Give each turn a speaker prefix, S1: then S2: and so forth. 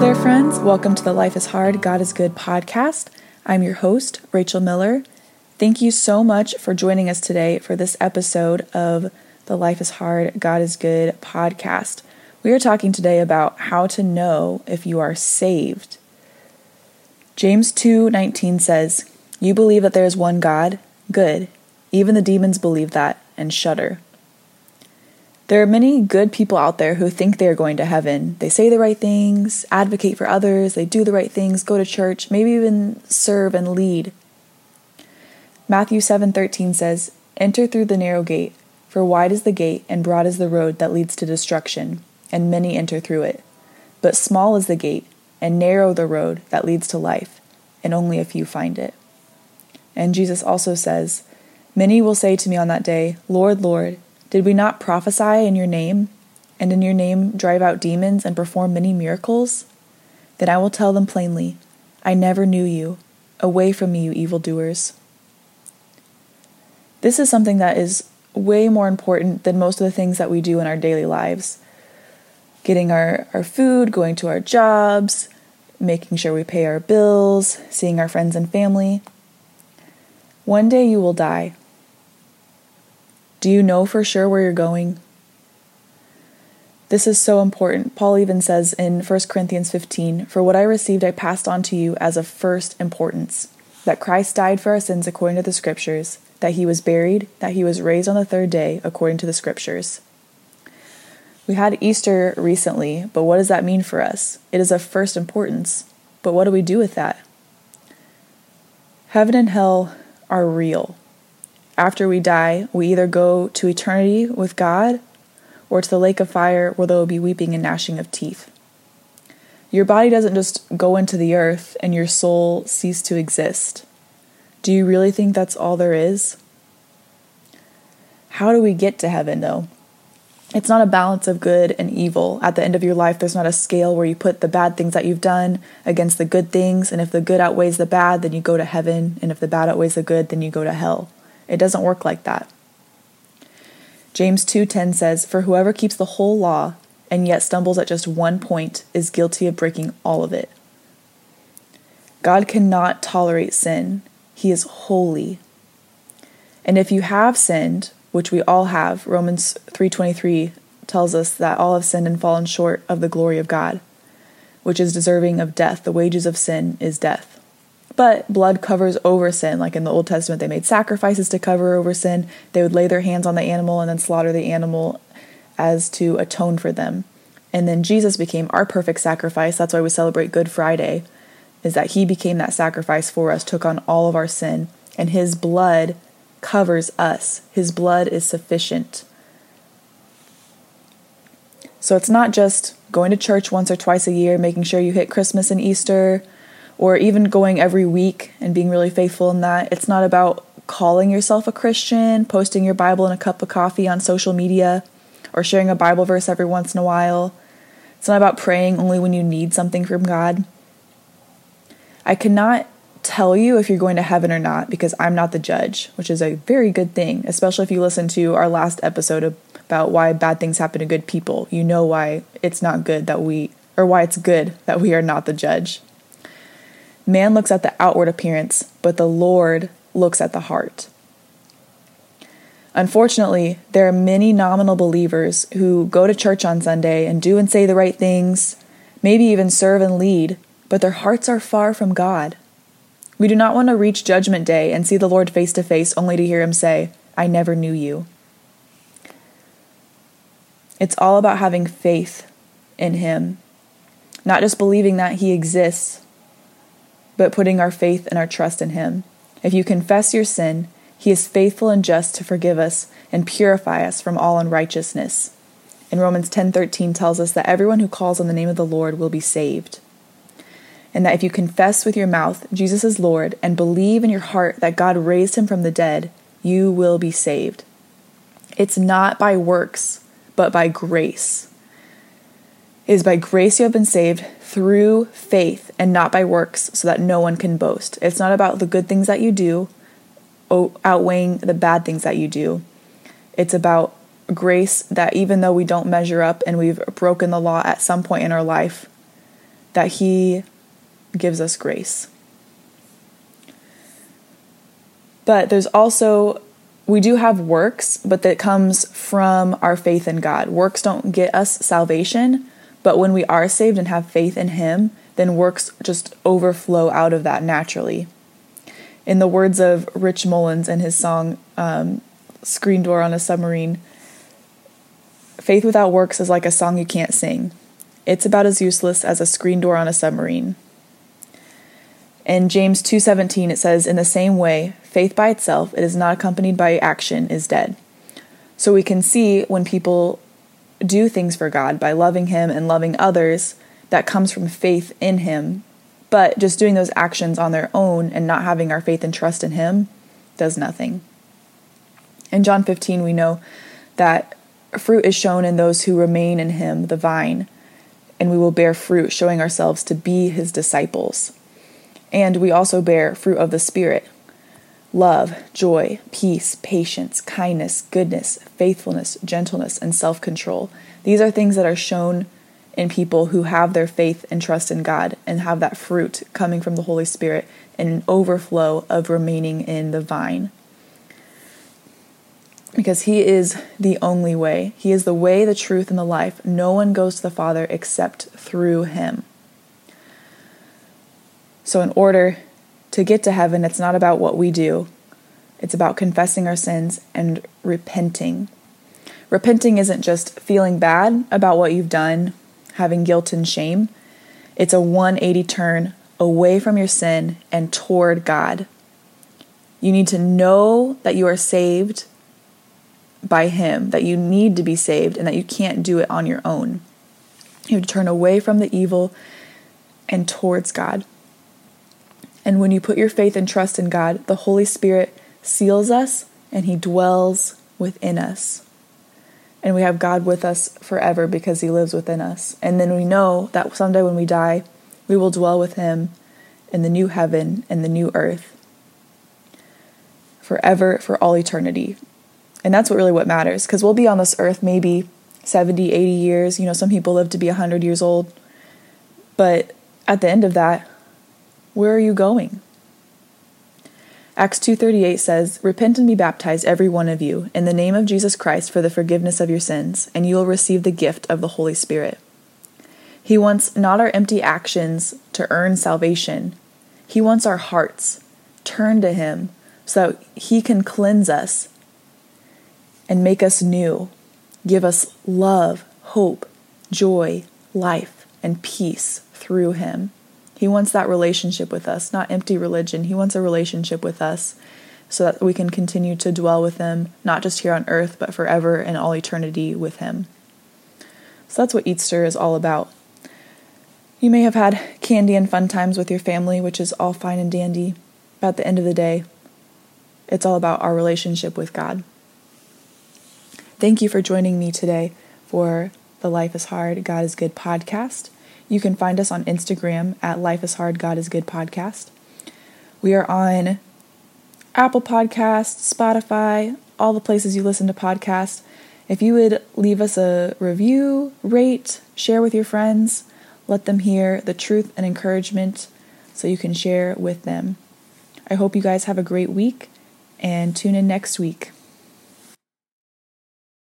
S1: there, friends. Welcome to the Life is Hard, God is Good podcast. I'm your host, Rachel Miller. Thank you so much for joining us today for this episode of the Life is Hard, God is Good podcast. We are talking today about how to know if you are saved. James 2:19 says, "You believe that there is one God? Good. Even the demons believe that and shudder." There are many good people out there who think they are going to heaven. They say the right things, advocate for others, they do the right things, go to church, maybe even serve and lead. Matthew 7:13 says, "Enter through the narrow gate, for wide is the gate and broad is the road that leads to destruction, and many enter through it. But small is the gate and narrow the road that leads to life, and only a few find it." And Jesus also says, "Many will say to me on that day, Lord, Lord, did we not prophesy in your name, and in your name drive out demons and perform many miracles? Then I will tell them plainly, I never knew you. Away from me, you evildoers. This is something that is way more important than most of the things that we do in our daily lives. Getting our, our food, going to our jobs, making sure we pay our bills, seeing our friends and family. One day you will die. Do you know for sure where you're going? This is so important. Paul even says in 1 Corinthians 15 For what I received, I passed on to you as of first importance that Christ died for our sins according to the Scriptures, that he was buried, that he was raised on the third day according to the Scriptures. We had Easter recently, but what does that mean for us? It is of first importance. But what do we do with that? Heaven and hell are real after we die, we either go to eternity with God or to the lake of fire where there will be weeping and gnashing of teeth. Your body doesn't just go into the earth and your soul cease to exist. Do you really think that's all there is? How do we get to heaven, though? It's not a balance of good and evil. At the end of your life, there's not a scale where you put the bad things that you've done against the good things, and if the good outweighs the bad, then you go to heaven, and if the bad outweighs the good, then you go to hell. It doesn't work like that. James 2:10 says, "For whoever keeps the whole law and yet stumbles at just one point is guilty of breaking all of it." God cannot tolerate sin. He is holy. And if you have sinned, which we all have, Romans 3:23 tells us that all have sinned and fallen short of the glory of God, which is deserving of death. The wages of sin is death. But blood covers over sin. Like in the Old Testament, they made sacrifices to cover over sin. They would lay their hands on the animal and then slaughter the animal as to atone for them. And then Jesus became our perfect sacrifice. That's why we celebrate Good Friday, is that he became that sacrifice for us, took on all of our sin, and his blood covers us. His blood is sufficient. So it's not just going to church once or twice a year, making sure you hit Christmas and Easter, or even going every week and being really faithful in that. It's not about calling yourself a Christian, posting your Bible in a cup of coffee on social media, or sharing a Bible verse every once in a while. It's not about praying only when you need something from God. I cannot tell you if you're going to heaven or not because I'm not the judge, which is a very good thing, especially if you listen to our last episode about why bad things happen to good people. You know why it's not good that we, or why it's good that we are not the judge. Man looks at the outward appearance, but the Lord looks at the heart. Unfortunately, there are many nominal believers who go to church on Sunday and do and say the right things, maybe even serve and lead, but their hearts are far from God. We do not want to reach Judgment Day and see the Lord face to face only to hear Him say, I never knew you. It's all about having faith in Him, not just believing that He exists, but putting our faith and our trust in Him. If you confess your sin, He is faithful and just to forgive us and purify us from all unrighteousness. And Romans 10:13 tells us that everyone who calls on the name of the Lord will be saved. And that if you confess with your mouth Jesus is Lord and believe in your heart that God raised him from the dead, you will be saved. It's not by works, but by grace. It is by grace you have been saved through faith and not by works, so that no one can boast. It's not about the good things that you do outweighing the bad things that you do. It's about grace that even though we don't measure up and we've broken the law at some point in our life, that He gives us grace. But there's also, we do have works, but that comes from our faith in God. Works don't get us salvation, but when we are saved and have faith in Him, then works just overflow out of that naturally. In the words of Rich Mullins in his song um, Screen Door on a Submarine, faith without works is like a song you can't sing. It's about as useless as a screen door on a submarine. In James 2:17 it says in the same way faith by itself it is not accompanied by action is dead. So we can see when people do things for God by loving him and loving others that comes from faith in him. But just doing those actions on their own and not having our faith and trust in him does nothing. In John 15 we know that fruit is shown in those who remain in him, the vine, and we will bear fruit showing ourselves to be his disciples. And we also bear fruit of the Spirit love, joy, peace, patience, kindness, goodness, faithfulness, gentleness, and self control. These are things that are shown in people who have their faith and trust in God and have that fruit coming from the Holy Spirit and an overflow of remaining in the vine. Because He is the only way. He is the way, the truth, and the life. No one goes to the Father except through Him. So, in order to get to heaven, it's not about what we do, it's about confessing our sins and repenting. Repenting isn't just feeling bad about what you've done, having guilt and shame. It's a 180 turn away from your sin and toward God. You need to know that you are saved by Him, that you need to be saved, and that you can't do it on your own. You have to turn away from the evil and towards God. And when you put your faith and trust in God, the Holy Spirit seals us and He dwells within us. And we have God with us forever because He lives within us. And then we know that someday when we die, we will dwell with Him in the new heaven and the new earth forever for all eternity. And that's what really what matters because we'll be on this earth maybe 70, 80 years. You know, some people live to be 100 years old. But at the end of that, where are you going? Acts 2:38 says, "Repent and be baptized every one of you in the name of Jesus Christ for the forgiveness of your sins, and you will receive the gift of the Holy Spirit." He wants not our empty actions to earn salvation. He wants our hearts turned to him so he can cleanse us and make us new, give us love, hope, joy, life, and peace through him. He wants that relationship with us, not empty religion. He wants a relationship with us so that we can continue to dwell with Him, not just here on earth, but forever and all eternity with Him. So that's what Easter is all about. You may have had candy and fun times with your family, which is all fine and dandy, but at the end of the day, it's all about our relationship with God. Thank you for joining me today for the Life is Hard, God is Good podcast. You can find us on Instagram at Life is Hard, God is Good podcast. We are on Apple Podcasts, Spotify, all the places you listen to podcasts. If you would leave us a review, rate, share with your friends, let them hear the truth and encouragement so you can share with them. I hope you guys have a great week and tune in next week.